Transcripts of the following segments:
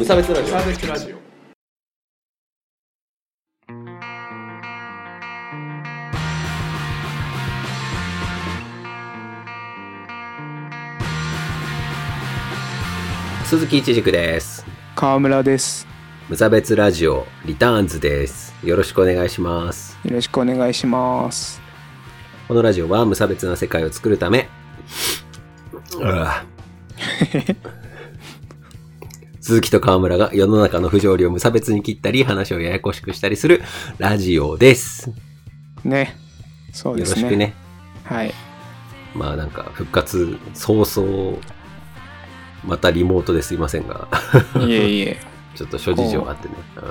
無差別ラジオ。サーベスラジオ。鈴木一軸です。川村です。無差別ラジオリターンズです。よろしくお願いします。よろしくお願いします。このラジオは無差別な世界を作るため。う わ鈴木と川村が世の中の不条理を無差別に切ったり話をややこしくしたりするラジオです。ね。そうよですね。ろしくね。はい。まあなんか復活早々またリモートですいませんが。いえいえ。ちょっと諸事情あってね、うん。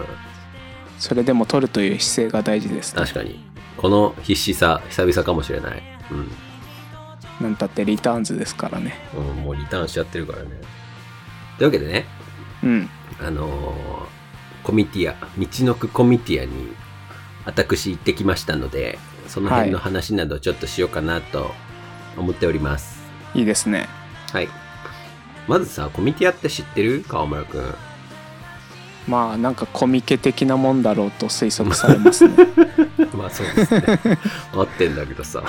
それでも取るという姿勢が大事ですね。確かに。この必死さ久々かもしれない、うん。なんたってリターンズですからね。うんもうリターンしちゃってるからね。というわけでねうん。あのーコミティア道のくコミティアに私行ってきましたのでその辺の話などちょっとしようかなと思っております。いいですね。はい、まずさコミティアって知ってる？川村くんまあなんかコミケ的なもんだろうと推測されますね まあそうですね。合ってんだけどさ。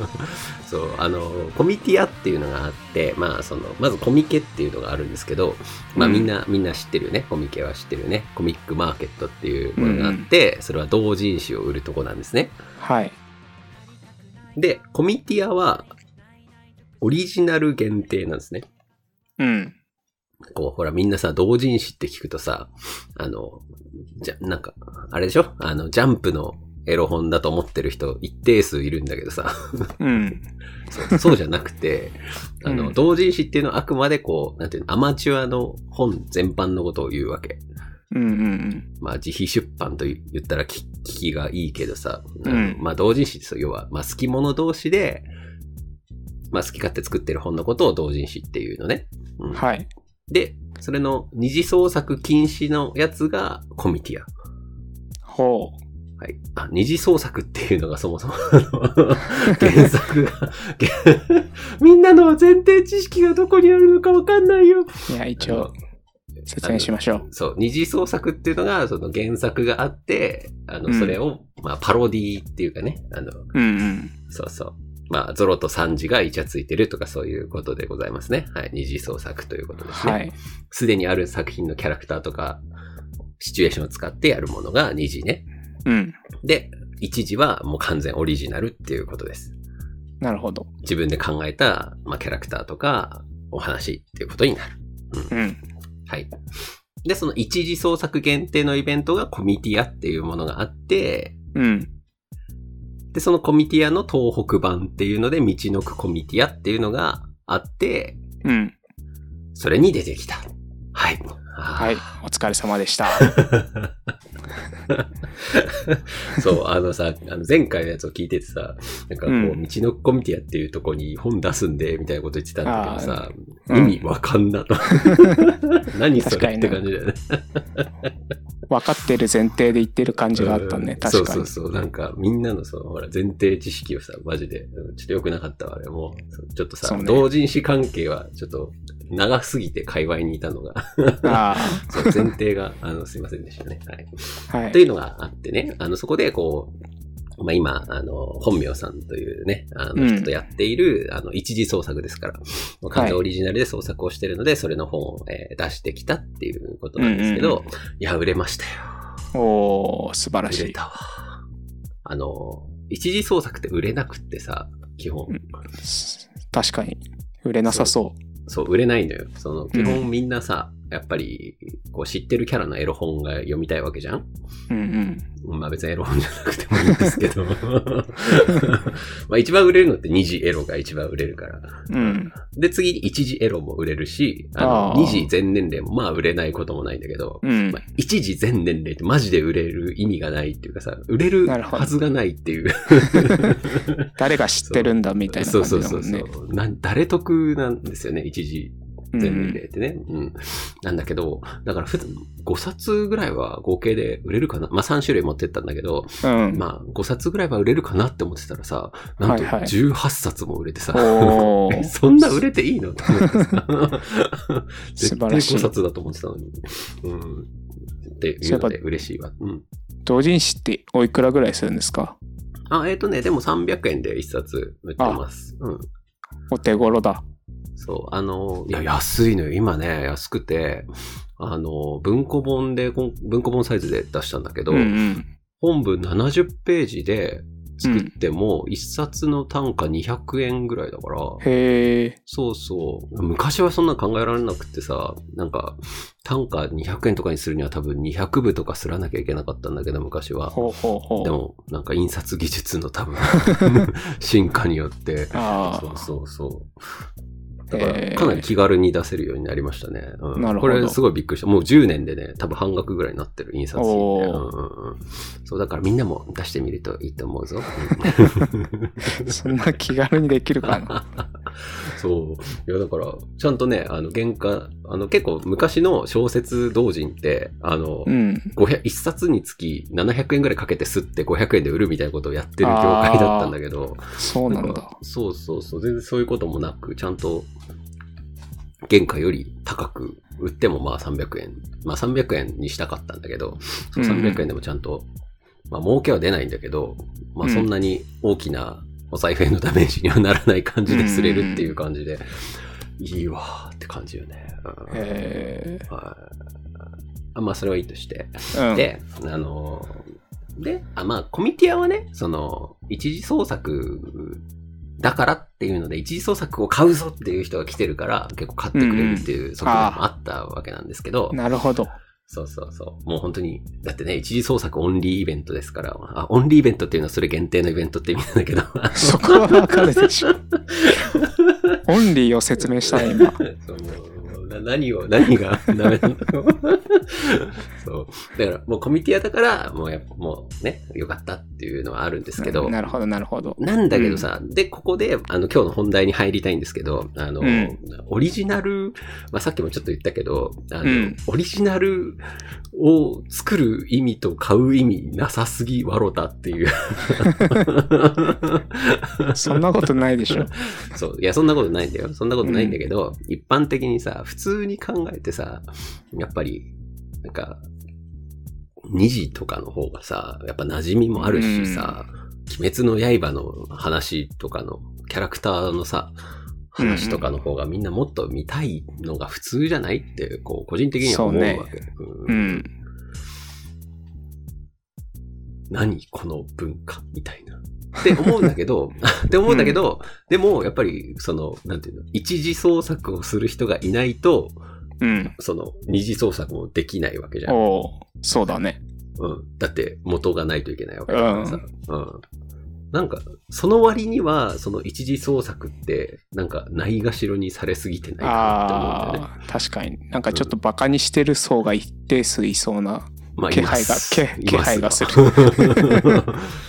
そう、あの、コミティアっていうのがあって、まあその、まずコミケっていうのがあるんですけど、まあうんみんな、みんな知ってるよね。コミケは知ってるよね。コミックマーケットっていうものがあって、それは同人誌を売るとこなんですね。はいで、コミティアは、オリジナル限定なんですね。うんこう、ほら、みんなさ、同人誌って聞くとさ、あの、じゃ、なんか、あれでしょ？あの、ジャンプのエロ本だと思ってる人一定数いるんだけどさ、うん。そうそうじゃなくて、あの、うん。同人誌っていうのはあくまでこう、なんていうの、アマチュアの本全般のことを言うわけ。うんうんまあ、自費出版と言ったら聞聞きがいいけどさ、うん。まあ、同人誌ってそう要は、まあ、好き者同士で、まあ、好き勝手作ってる本のことを同人誌っていうのね。うんうん。はいで、それの二次創作禁止のやつがコミティア。ほはい。あ、二次創作っていうのがそもそも、原作が、みんなの前提知識がどこにあるのかわかんないよ。ういや一応説明しましょうそう、二次創作っていうのが、その原作があって、あの、うんそれを、まあ、パロディっていうかね、あの、うんうんそうそう。まあ、ゾロとサンジがイチャついてるとかそういうことでございますね。はい。二次創作ということですね。はいすでにある作品のキャラクターとか、シチュエーションを使ってやるものが二次ね。うんで、一次はもう完全オリジナルっていうことです。なるほど自分で考えた、まあ、キャラクターとか、お話っていうことになる。うんはい。で、その一次創作限定のイベントがコミティアっていうものがあって、うんで、そのコミティアの東北版っていうので、道のくコミティアっていうのがあって、うんそれに出てきた。はい。ははいお疲れ様でした そう、あのさ、あの前回のやつを聞いててさ、なんかこう、うん道のコミティアっていうとこに本出すんで、みたいなこと言ってたんだけどさ、うん意味わかんなと。何それって感じだよね。分かってる前提で言ってる感じがあったね。うん。確かに。そうそうそう。なんか、みんなのその、ほら、前提知識をさ、マジで、うんちょっと良くなかったわ、あれもちょっとさ、ね。同人誌関係は、ちょっと、長すぎて界隈にいたのが、あ そう、前提が、あの、すいませんでしたね。はい。あはい。というのがあってね、あの、そこで、こう、まあ、今、あの、本名さんというね、あのうん。人とやっている、あの、一次創作ですから、完全オリジナルで創作をしてるので、それの本を、えー出してきたっていうことなんですけど、うんうんいや、売れましたよ。おー素晴らしい。売れたわ。あの、一次創作って売れなくってさ、基本。うん。確かに。売れなさそそう、売れないのよ。その、基う本みんなさ、やっぱり、こう知ってるキャラのエロ本が読みたいわけじゃん？ううんうんまあ別にエロ本じゃなくてもいいんですけど。まあ一番売れるのって二次エロが一番売れるから。うんで、次に一次エロも売れるし、あの二次全年齢もまあ売れないこともないんだけど、うんまあ、一次全年齢ってマジで売れる意味がないっていうかさ、売れるはずがないっていう。誰が知ってるんだみたいなそう感そうそうそじだもんねう。なん誰得なんですよね、一次全部入れてね。うん。なんだけど、だから普段5冊ぐらいは合計で売れるかな。まあ3種類持ってったんだけど、うん。まあ5冊ぐらいは売れるかなって思ってたらさ、なんとはいはい18冊も売れてさ、お えーそんな売れていいの？って思ってさ絶対素晴らしい5冊だと思ってたのに。うん。っていうので嬉しいわ。うん。同人誌っておいくらぐらいするんですか？あ、えっ、とね、でも300円で1冊売ってます。うん。お手頃だ。そう、あの、いや、安いのよ。今ね、安くて、あの、文庫本で、文庫本サイズで出したんだけど、うんうん。本文70ページで作っても、1冊の単価200円ぐらいだから、へえ。そうそう。昔はそんな考えられなくてさ、なんか、単価200円とかにするには多分200部とかすらなきゃいけなかったんだけど、昔は。ほうほうほう。でも、なんか印刷技術の多分、進化によって、あそうそうそう。あ。だから、かなり気軽に出せるようになりましたね。うん、なるほどこれすごいびっくりした。もう10年でね、多分半額ぐらいになってる印刷費で、うんうん。そう、だからみんなも出してみるといいと思うぞ。そんな気軽にできるかな。そう。いや、だから、ちゃんとね、あの、原価、あの、結構昔の小説同人って、あの、うん。500一冊につき700円ぐらいかけて吸って500円で売るみたいなことをやってる業界だったんだけど、そうなんだか。そうそうそう、全然そういうこともなく、ちゃんと、原価より高く売ってもまあ300円。まあ300円にしたかったんだけど、そううんうん300円でもちゃんと、まあ儲けは出ないんだけど、まあそんなに大きなお財布へのダメージにはならない感じで釣れるっていう感じで、いいわーって感じよね。うんへはいあまあそれはいいとして。え。うん。で、あのーで、あまあ、コミティアはね、その、一次創作だからっていうので、一次創作を買うぞっていう人が来てるから、結構買ってくれるっていう側面もあったわけなんですけど、なるほど。そうそうそう。もう本当に、だってね、一次創作オンリーイベントですから、あ、オンリーイベントっていうのはそれ限定のイベントって意味なんだけど、そこはわかるでしょ。オンリーを説明したい今。な何を、何がダメなのそう。だから、もうコミティアだから、もうやっぱ、もうね、よかったっていうのはあるんですけど、なるほど、なるほど。なんだけどさ、で、ここで、あの、今日の本題に入りたいんですけど、あの、うんオリジナル、まあ、さっきもちょっと言ったけど、あの、うんオリジナルを作る意味と買う意味なさすぎわろたっていう。そんなことないでしょ。そう。いや、そんなことないんだよ。そんなことないんだけど、一般的にさ、普通に考えてさ、やっぱり、なんか、二次とかの方がさ、やっぱ馴染みもあるしさ、鬼滅の刃の話とかの、キャラクターのさ、話とかの方がみんなもっと見たいのが普通じゃないって、こう、個人的には思うわけ。ううんん。何この文化みたいな。って思うんだけど、って思うんだけど、でも、やっぱり、その、なんていうの、一次創作をする人がいないと、うん。その、二次創作もできないわけじゃん。そうだね。うん。だって、元がないといけないわけだからさ。うん。なんか、その割には、その一次創作って、なんか、ないがしろにされすぎてないかなって思うんだよね。ああ、確かに。なんかちょっとバカにしてる層が一定数いそうな。まあ気配がいます気気配がする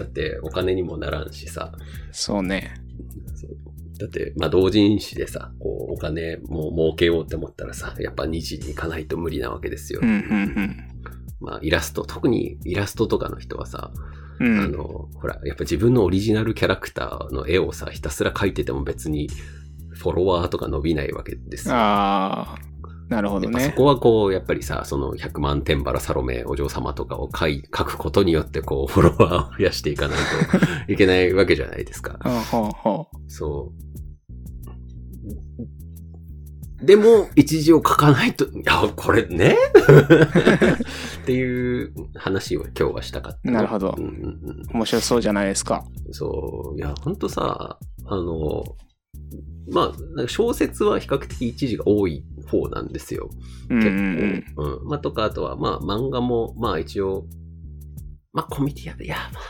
だって、お金にもならんしさ。そうね。だって、まあ、同人誌でさ、こう、お金も儲けようって思ったらさ、やっぱ二次に行かないと無理なわけですよ。うんうんまあ、イラスト、特にイラストとかの人はさ、うん。うん。あの、ほら、やっぱ自分のオリジナルキャラクターの絵をさ、ひたすら描いてても別にフォロワーとか伸びないわけですよ。ああ、なるほどね。そこはこう、やっぱりさ、その100万天原サロメお嬢様とかを書い書くことによって、こう、フォロワーを増やしていかないといけないわけじゃないですか。う んほうほそう。でも、一時を書かないと、いや、これね？っていう話を今日はしたかった。なるほどうんうんうんう。面白そうじゃないですか。そう。いや、ほんとさ、あの、まあ、小説は比較的一時が多い方なんですよ。うんう結ん構。うん。まあ、とか、あとは、まあ、漫画も、まあ、一応、まあ、コミティアで、いや、まあ、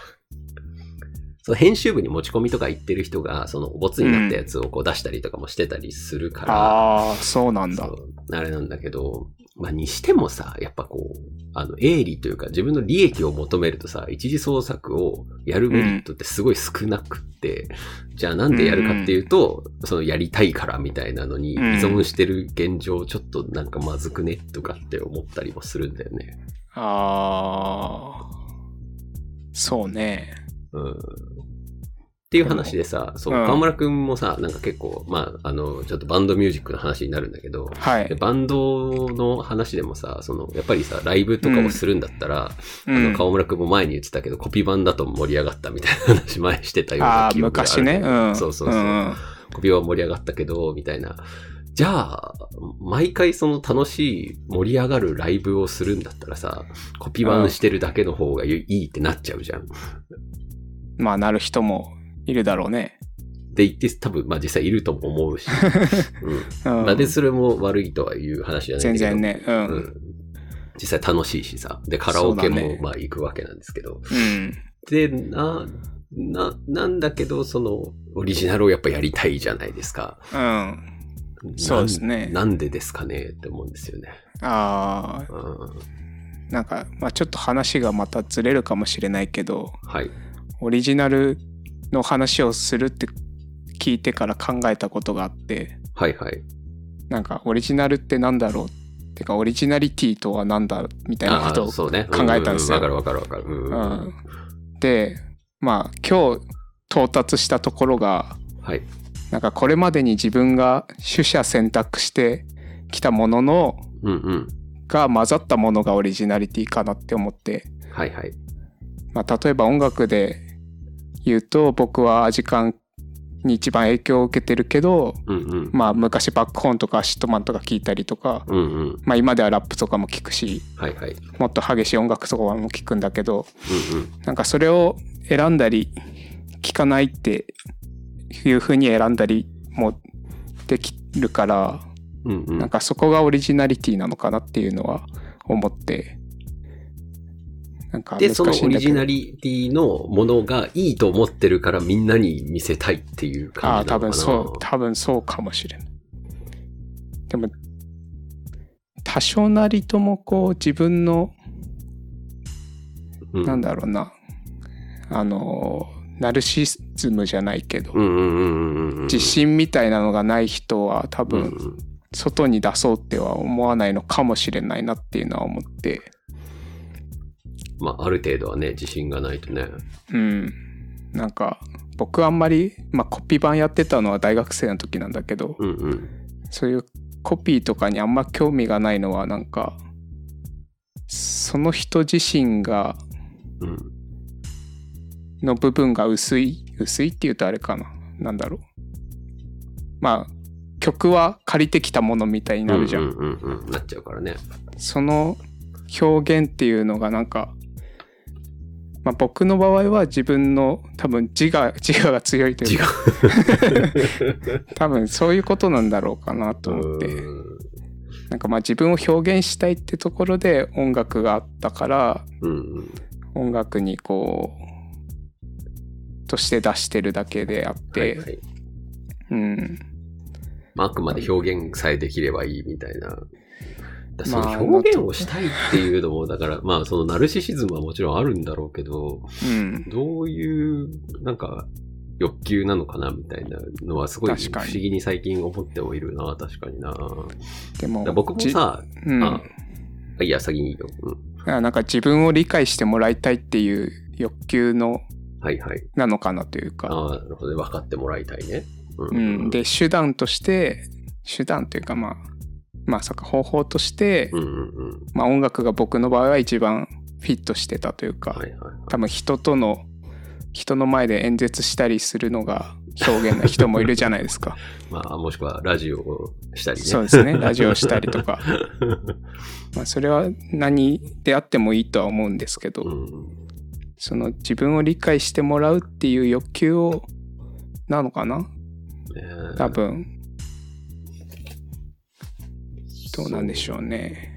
その編集部に持ち込みとか行ってる人が、その、ボツになったやつをこう出したりとかもしてたりするから、ああ、そうなんだ。あれなんだけど、まあにしてもさ、やっぱこう、あの、営利というか自分の利益を求めるとさ、一次創作をやるメリットってすごい少なくって、じゃあなんでやるかっていうと、そのやりたいからみたいなのに依存してる現状、ちょっとなんかまずくねとかって思ったりもするんだよね。ああ。そうね。うん。っていう話でさ、そう、うん河村くんもさ、なんか結構、まあ、あの、ちょっとバンドミュージックの話になるんだけど、はい。でバンドの話でもさ、その、やっぱりさ、ライブとかをするんだったら、うんあの、河村くんも前に言ってたけど、コピー版だと盛り上がったみたいな話前してたようなああ、記憶がある昔ね。うん。そうそうそう。んコピー版盛り上がったけど、みたいな。じゃあ、毎回その楽しい盛り上がるライブをするんだったらさ、コピー版してるだけの方がいいってなっちゃうじゃん。まあ、なる人もいるだろうね。って言って、多分、まあ実際いるとも思うし。うん。うん。まあで、それも悪いとはいう話じゃない。全然ね。う。うんん。実際楽しいしさ。で、カラオケもまあ行くわけなんですけど。うん。で、な、な、なんだけど、その、オリジナルをやっぱやりたいじゃないですか。うん。そうですねなんなんでですかねって思うんですよね。ああ、うん。なんか、まあちょっと話がまたずれるかもしれないけど、はい。オリジナルの話をするって聞いてから考えたことがあって、はいはい。なんかオリジナルってなんだろう？ってか、オリジナリティとはなんだみたいなあことを。考えたんですようわかるわかるわかる。うん。うんで、まあ今日到達したところが、はい。なんかこれまでに自分が取捨選択してきたもののうんうん。が混ざったものがオリジナリティかなって思って、はいはい。まあ、例えば音楽で言うと僕はアジカンに一番影響を受けてるけど、うんうん。まあ、昔バックホーンとか ACIDMAN とか聞いたりとか、うんうん。まあ、今ではラップとかも聞くしはいはい。もっと激しい音楽とかも聞くんだけどうんうん。なんかそれを選んだり聞かないっていう風に選んだりもできるからうんうん。なんかそこがオリジナリティなのかなっていうのは思ってなんかで、難そのオリジナリティのものがいいと思ってるからみんなに見せたいっていうああ多感じなのかな。分そう多分そうかもしれないでも多少なりともこう自分のうん。なんだろうなあのナルシズムじゃないけど。自信みたいなのがない人は多うんう分ん。外に出そうっては思わないのかもしれないなっていうのは思ってまあ、ある程度はね、自信がないとね。うんなんか僕あんまり、まあ、コピー版やってたのは大学生の時なんだけど、うんうん。そういうコピーとかにあんま興味がないのはなんかその人自身がうん。の部分が薄い薄いっていうとあれかななんだろうまあ曲は借りてきたものみたいになるじゃん、うんうんうんうん。なっちゃうからね。その表現っていうのがなんか、まあ、僕の場合は自分の多分自我自我が強いというか 多分そういうことなんだろうかなと思ってうんなんかまあ自分を表現したいってところで音楽があったからうんうん。音楽にこうとして出してるだけであって、はいはい。うんまあ、あくまで表現さえできればいいみたいな。だそまあの表現をしたいっていうのも、だから、まあ、そのナルシシズムはもちろんあるんだろうけど、うんどういう、なんか、欲求なのかなみたいなのはすごい不思議に最近思ってもいるな、確かにな。でも僕もさ、じうんあいや、先にいいよ。うん。あなんか自分を理解してもらいたいっていう欲求のはいはい。なのかなというか、ああ、なるほどね。分かってもらいたいね。ううん、で手段として手段というかまあまあそっか方法として、うんうんうん。まあ、音楽が僕の場合は一番フィットしてたというか、はいはいはい。多分人との人の前で演説したりするのが表現な人もいるじゃないですか まあ、もしくはラジオをしたりね。そうですねラジオしたりとか まあそれは何であってもいいとは思うんですけど、うん。その自分を理解してもらうっていう欲求をなのかな？ね多分どうなんでしょうね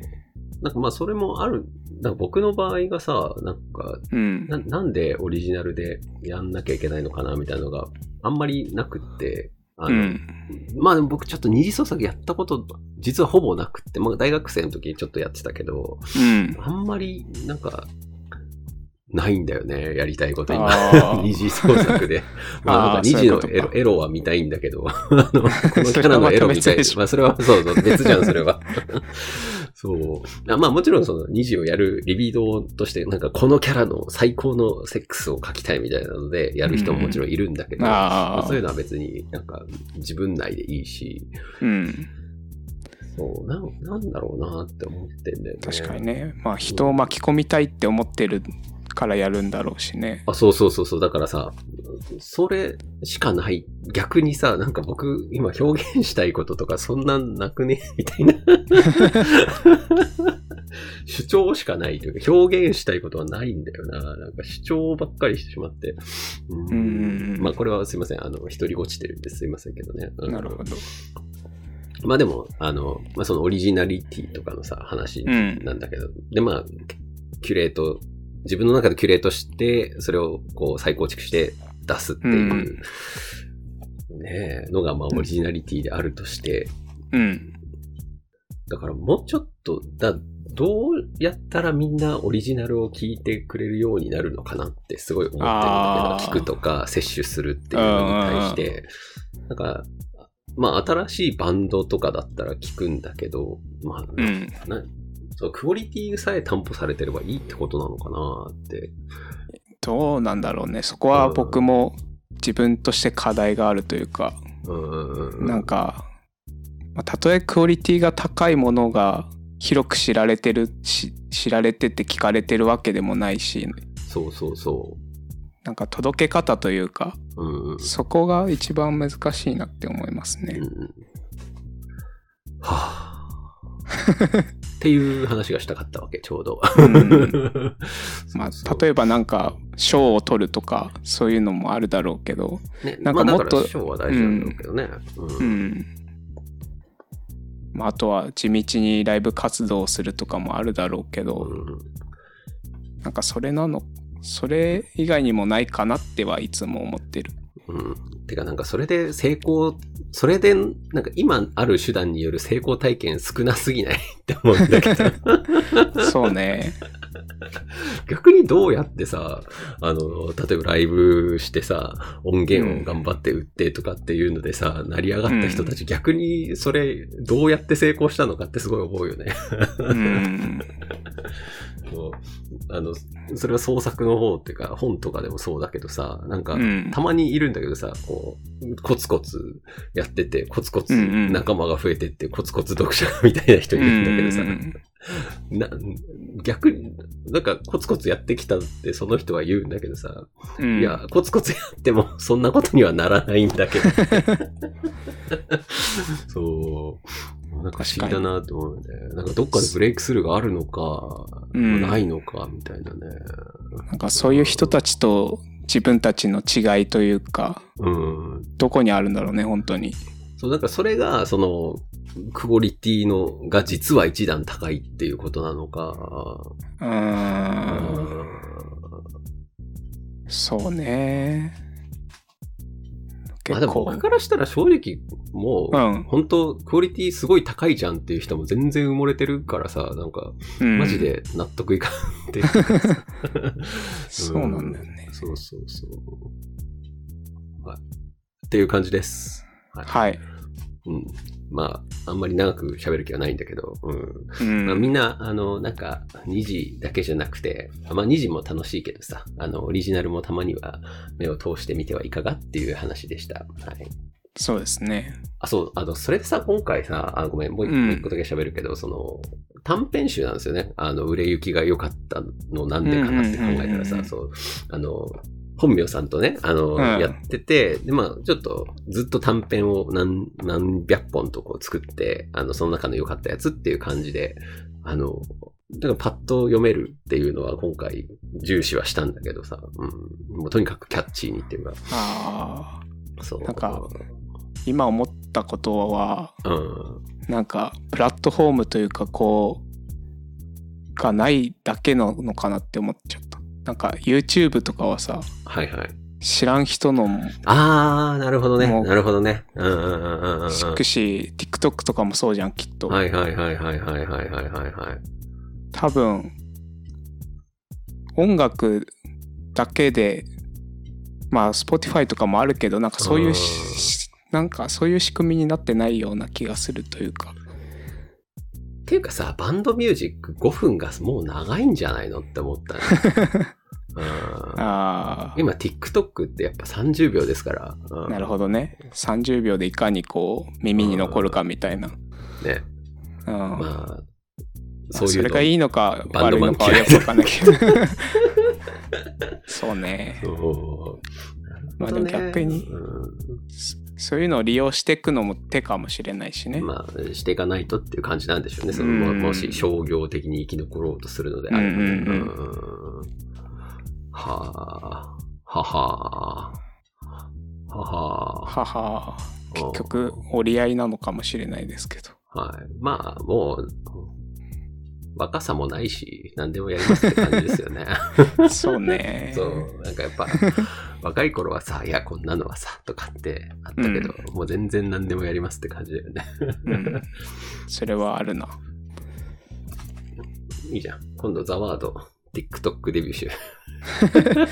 なんかまあそれもある。なんか僕の場合がさ、なんかうんな、なんでオリジナルでやんなきゃいけないのかなみたいなのがあんまりなくって、あの、うん。まあでも僕ちょっと二次創作やったこと、実はほぼなくって、まあ大学生の時にちょっとやってたけど、うん。あんまり、なんか、ないんだよね、やりたいこと今。二次創作で。まあなんかあー二次のエロエロは見たいんだけど、あの、このキャラのエロ見たいまあそれは、そうそう、別じゃん、それは。そう。あまあもちろんその二次をやるリビドーとして、なんかこのキャラの最高のセックスを書きたいみたいなので、やる人ももちろんいるんだけど、まあああそういうのは別になんか自分内でいいし、うん。そう、なんなんだろうなって思ってんだよね。確かに。ね。まあ人を巻き込みたいって思ってるからやるんだろうしね。あ、そうそうそうそう。だからさ、それしかない。逆にさ、なんか僕、今表現したいこととかそんなんなくね？みたいな。主張しかないというか、表現したいことはないんだよな。なんか主張ばっかりしてしまって。うんうんまあこれはすいません。あの、一人ごちてるんですいませんけどね。うんなるほど。まあでも、あの、まあそのオリジナリティとかのさ、話うん。なんだけど、で、まあ、キュレート、自分の中でキュレートして、それをこう再構築して出すっていう、ねえ、のがまあオリジナリティであるとして、うん。だからもうちょっと、だ、どうやったらみんなオリジナルを聞いてくれるようになるのかなってすごい思ってるんだけど、聞くとか摂取するっていうのに対して、なんか、まあ新しいバンドとかだったら聞くんだけど、まあ、うん。なそうクオリティさえ担保されてればいいってことなのかなって。どうなんだろうね。そこは僕も自分として課題があるというか、うん。なんか、まあたとえクオリティが高いものが広く知られてるし知られてて聞かれてるわけでもないしそうそうそなんか届け方というかう。うんうん。そこが一番難しいなって思いますね。うんうんはぁ。っていう話がしたかったわけ、ちょうど。うん ま例えばなんか賞を取るとかそういうのもあるだろうけど、ね、なんかもっとまあは大事なんだろうけどね。うんうんまあ、あとは地道にライブ活動をするとかもあるだろうけど、うんなんかそれなのそれ以外にもないかなってはいつも思ってる。うん。てかなんかそれで成功、それでなんか今ある手段による成功体験少なすぎない？って思うんだけど。そうね。逆にどうやってさ、あの、例えばライブしてさ、音源を頑張って売ってとかっていうのでさ、成り上がった人たち、逆にそれどうやって成功したのかってすごい思うよね。うん。そう。あの、それは創作の方っていうか、本とかでもそうだけどさ、なんか、うん。たまにいるんだけどさ、こう、コツコツやってて、コツコツうんうん。仲間が増えてって、コツコツ読者みたいな人いるんだけどさ、うん な逆に、なんかコツコツやってきたってその人は言うんだけどさ、うんいや、コツコツやってもそんなことにはならないんだけど。そう。なんか不思議だなと思うね。なんかどっかでブレイクスルーがあるのか、うんないのか、みたいなね。なんかそういう人たちと自分たちの違いというか、うん。どこにあるんだろうね、本当に。そう、なんかそれが、その、クオリティのが実は一段高いっていうことなのか。うー。うんそうね。まあでも僕からしたら正直、もう、うん本当クオリティすごい高いじゃんっていう人も全然埋もれてるからさ、なんか、うんマジで納得いかんっていうかさ そうなんだよね。そうそうそう。はい。っていう感じです。はい。はい。うん。まあ、あんまり長く喋る気はないんだけど、うん。うんまあ、みんな、あの、なんか、2時だけじゃなくて、まあ2時も楽しいけどさ、あの、オリジナルもたまには目を通してみてはいかがっていう話でした。はい。そうですね。あ、そう、あの、それでさ、今回さ、あ、ごめん、もう一個だけ喋るけど、その、短編集なんですよね。あの、売れ行きが良かったのなんでかなって考えたらさ、うんうんうんうんそう、あの、本名さんとね、あの、うんやってて、で、まあ、ちょっと、ずっと短編を何、何百本とこう作って、あの、その中の良かったやつっていう感じで、あの、だからパッと読めるっていうのは今回重視はしたんだけどさ、うん、もうとにかくキャッチーにっていうか、ああ。そう。なんか今思ったことは、うん、なんか、プラットフォームというか、こう、がないだけなのかなって思っちゃった。なんか、YouTube とかはさ、はいはい。知らん人のもあー、なるほどね。なるほどね。うんうんうんうんうん。聞くし、TikTok とかもそうじゃん、きっと。はいはいはいはいはいはいはいはいはい。多分、音楽だけで、まあ、Spotify とかもあるけど、なんかそういうし、なんかそういう仕組みになってないような気がするというか。っていうかさ、バンドミュージック5分がもう長いんじゃないのって思ったね。うんあ今 TikTok ってやっぱ30秒ですから。あ、なるほどね。30秒でいかにこう、耳に残るかみたいな。ど。ね。うん。まあ、そそういうのれがいいのか悪いのかはよくわかんないけど。そうね。そうまあでも逆にうそういうのを利用していくのも手かもしれないしね。んまあ、していかないとっていう感じなんでしょうね。そのうんももし商業的に生き残ろうとするのであればね。うんうんうんうんはあ、ははあ、はは母、あ。結局折り合いなのかもしれないですけど。はい。まあ、もう、若さもないし、何でもやりますって感じですよね。そうね。そう、なんかやっぱ、若い頃はさ、いや、こんなのはさ、とかってあったけど、もう全然何でもやりますって感じだよね。うん。それはあるな。いいじゃん。今度、ザワード、TikTok デビューしよ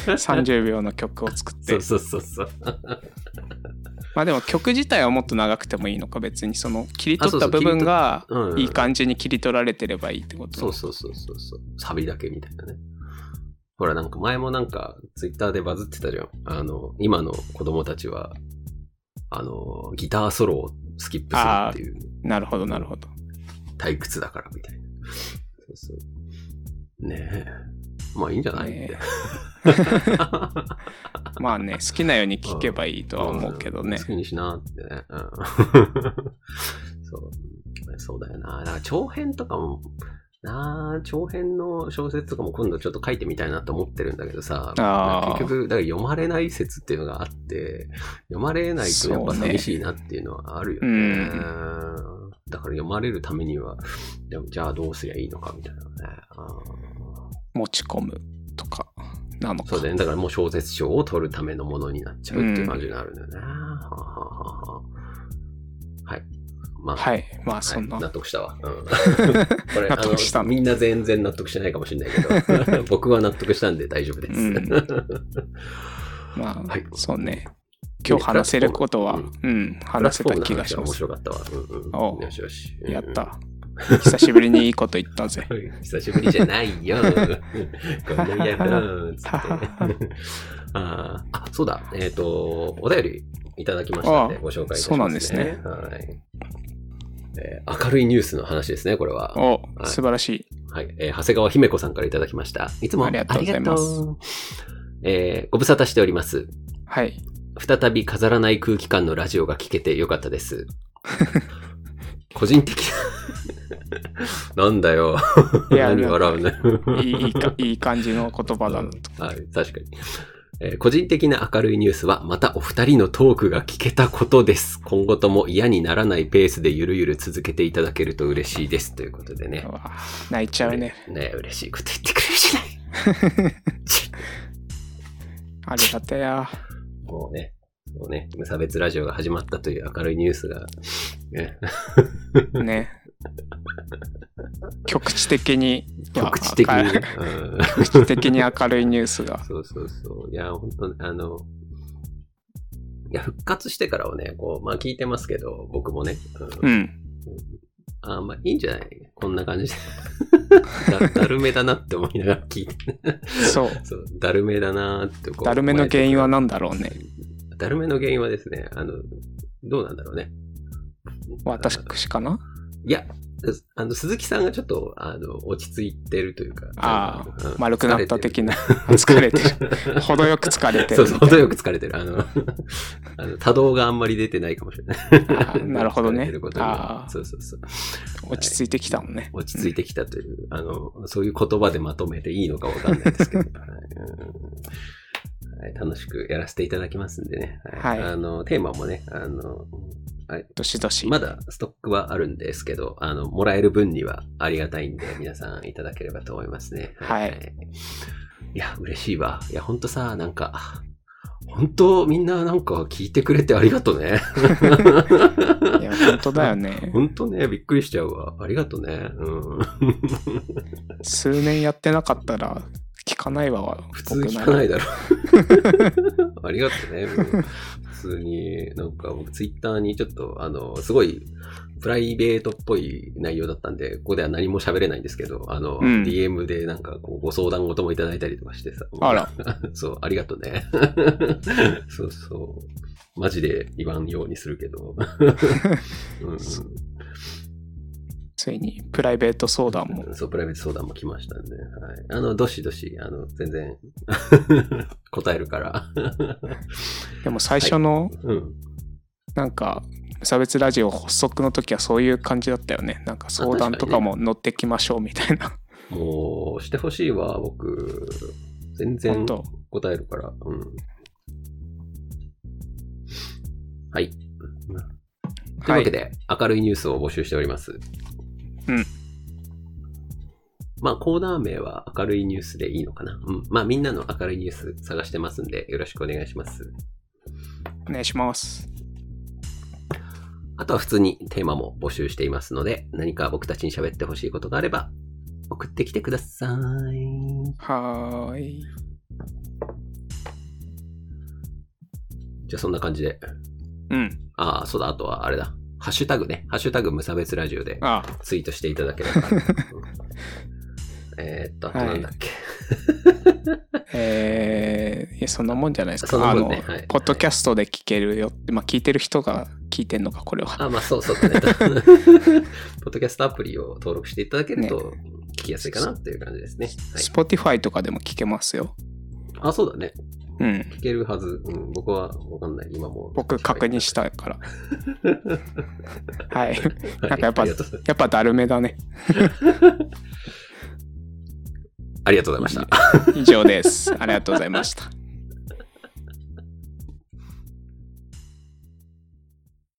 30 秒の曲を作っう。てそう。そうそうそう。まあでも曲自体はもっと長くてもいいのか別にその切り取った部分がうんいい感じに切り取られてればいいってことそうそうそうそうそう。サビだけみたいなね。ほら、なんか前もなんか、ツイッターでバズってたじゃん。あの、今の子供たちは、あの、ギターソロをスキップするっていう。なるほどなるほど。退屈だからみたいな。そうそう。ねえ。まあいいんじゃない、ねって。まあね、好きなように聴けばいいとは思うけどね好。きにしなってね。うん、そう。そうだよな。だから長編とかも、なあ、長編の小説とかも今度ちょっと書いてみたいなと思ってるんだけどさ、結局、だから読まれない説っていうのがあって、読まれないとやっぱ寂しいなっていうのはあるよね。だから読まれるためには、じゃあどうすりゃいいのかみたいなね。持ち込むとかなのか。そうだね。だからもう小説賞を取るためのものになっちゃうっていう感じになるんだよね。はあはい。まあ、はい。まあそんな。はい納得したわ。うん、これ納得したみんな全然納得してないかもしれないけど、僕は納得したんで大丈夫です。うんまあ、はいそうね。今日話せることは、ううん、話せた気がします。面白かったわ。うんうん、よしよし。やった。久しぶりにいいこと言ったぜ。う ん。久しぶりじゃないよ。こんなやろ、つって。あーあ、そうだ。えっ、と、お便りいただきましたので、ご紹介いたします、ね。そうなんですねはい。えー明るいニュースの話ですね、これは。お、はい素晴らしい。はい、えー長谷川姫子さんからいただきました。いつもありがとうございますえーご無沙汰しております。はい。再び飾らない空気感のラジオが聞けてよかったです。個人的な。なんだよ。いや 何笑うね。いいいいかいい感じの言葉だなと。はい、確かに。えー個人的な明るいニュースは、またお二人のトークが聞けたことです。今後とも嫌にならないペースでゆるゆる続けていただけると嬉しいです。ということでね泣いちゃうね。ね嬉しいこと言ってくれるじゃない。ありがたや。もうね、もうね、無差別ラジオが始まったという明るいニュースが、ね、ね。局地的に、局地的にうん局地的に明るいニュースが。そうそうそう。いや、本当あの、いや、復活してからはね、こう、まあ聞いてますけど、僕もね、うんうん。あまあいいんじゃない？こんな感じで。だだるめだなって思いながら聞いて。そう。そう、だるめだなってこう。だるめの原因は何だろうね。だるめの原因はですね、あの、どうなんだろうね。私かないや、あの、鈴木さんがちょっと、あの、落ち着いてるというか。ああうん丸くなった的な。疲れてる。程よく疲れてそうそう。程よく疲れてる。あの、あの多動があんまり出てないかもしれない。なるほどねあーそうそうそう。落ち着いてきたのね。落ち着いてきたという、あの、そういう言葉でまとめていいのかわかんないですけど、はいうんはい楽しくやらせていただきますんでね。はいあの、テーマもね、あの、どしどし。まだストックはあるんですけど、あの、もらえる分にはありがたいんで、皆さんいただければと思いますね。はいいや、嬉しいわ。いや、ほんとさ、なんか、本当みんななんか聞いてくれてありがとうね。いや、本当だよね。本当ね、びっくりしちゃうわ。ありがとうね。うん。数年やってなかったら聞かないわ。普通聞かないだろ。ありがとうね。通に、なんか僕ツイッターにちょっと、あの、すごい、プライベートっぽい内容だったんで、ここでは何も喋れないんですけど、あの、うん DM でなんかこうご相談事もいただいたりとかしてさ。あら。そう、ありがとうね。そうそう。マジで言わんようにするけど。うんついにプライベート相談も。そう、プライベート相談も来ましたんで、はい。あの、どしどし、あの、全然、答えるから。でも最初の、うん。なんか、無差別ラジオ発足の時はそういう感じだったよね。なんか相談とかも乗ってきましょうみたいな。もう、してほしいわ、僕。全然答えるから。うん。はい。というわけで、明るいニュースを募集しております。うん。まあ、コーナー名は明るいニュースでいいのかな。うん。まあ、みんなの明るいニュース探してますんで、よろしくお願いします。お願いします。あとは普通にテーマも募集していますので、何か僕たちに喋ってほしいことがあれば、送ってきてください。はーい。じゃあそんな感じで。うん。ああ、そうだ、あとはあれだ。ハッシュタグね。ハッシュタグ無差別ラジオであ、ツイートしていただければ。うんえーっと、あとなんだっけ？えー、いや、そんなもんじゃないですか。そんなあの、もんねはいポッドキャストで聞けるよって、まあ、聞いてる人が聞いてんのか、これは。あ、まあそうそうだね。ポッドキャストアプリを登録していただけると聞きやすいかなっていう感じですね。はい、Spotify とかでも聞けますよ。あ、そうだね。うん。聞けるはず。うん、僕はわかんない。今も。僕確認したから。はい。はい。なんかやっぱありがとうございやっぱだるめだね。ありがとうございました。以上です。ありがとうございました。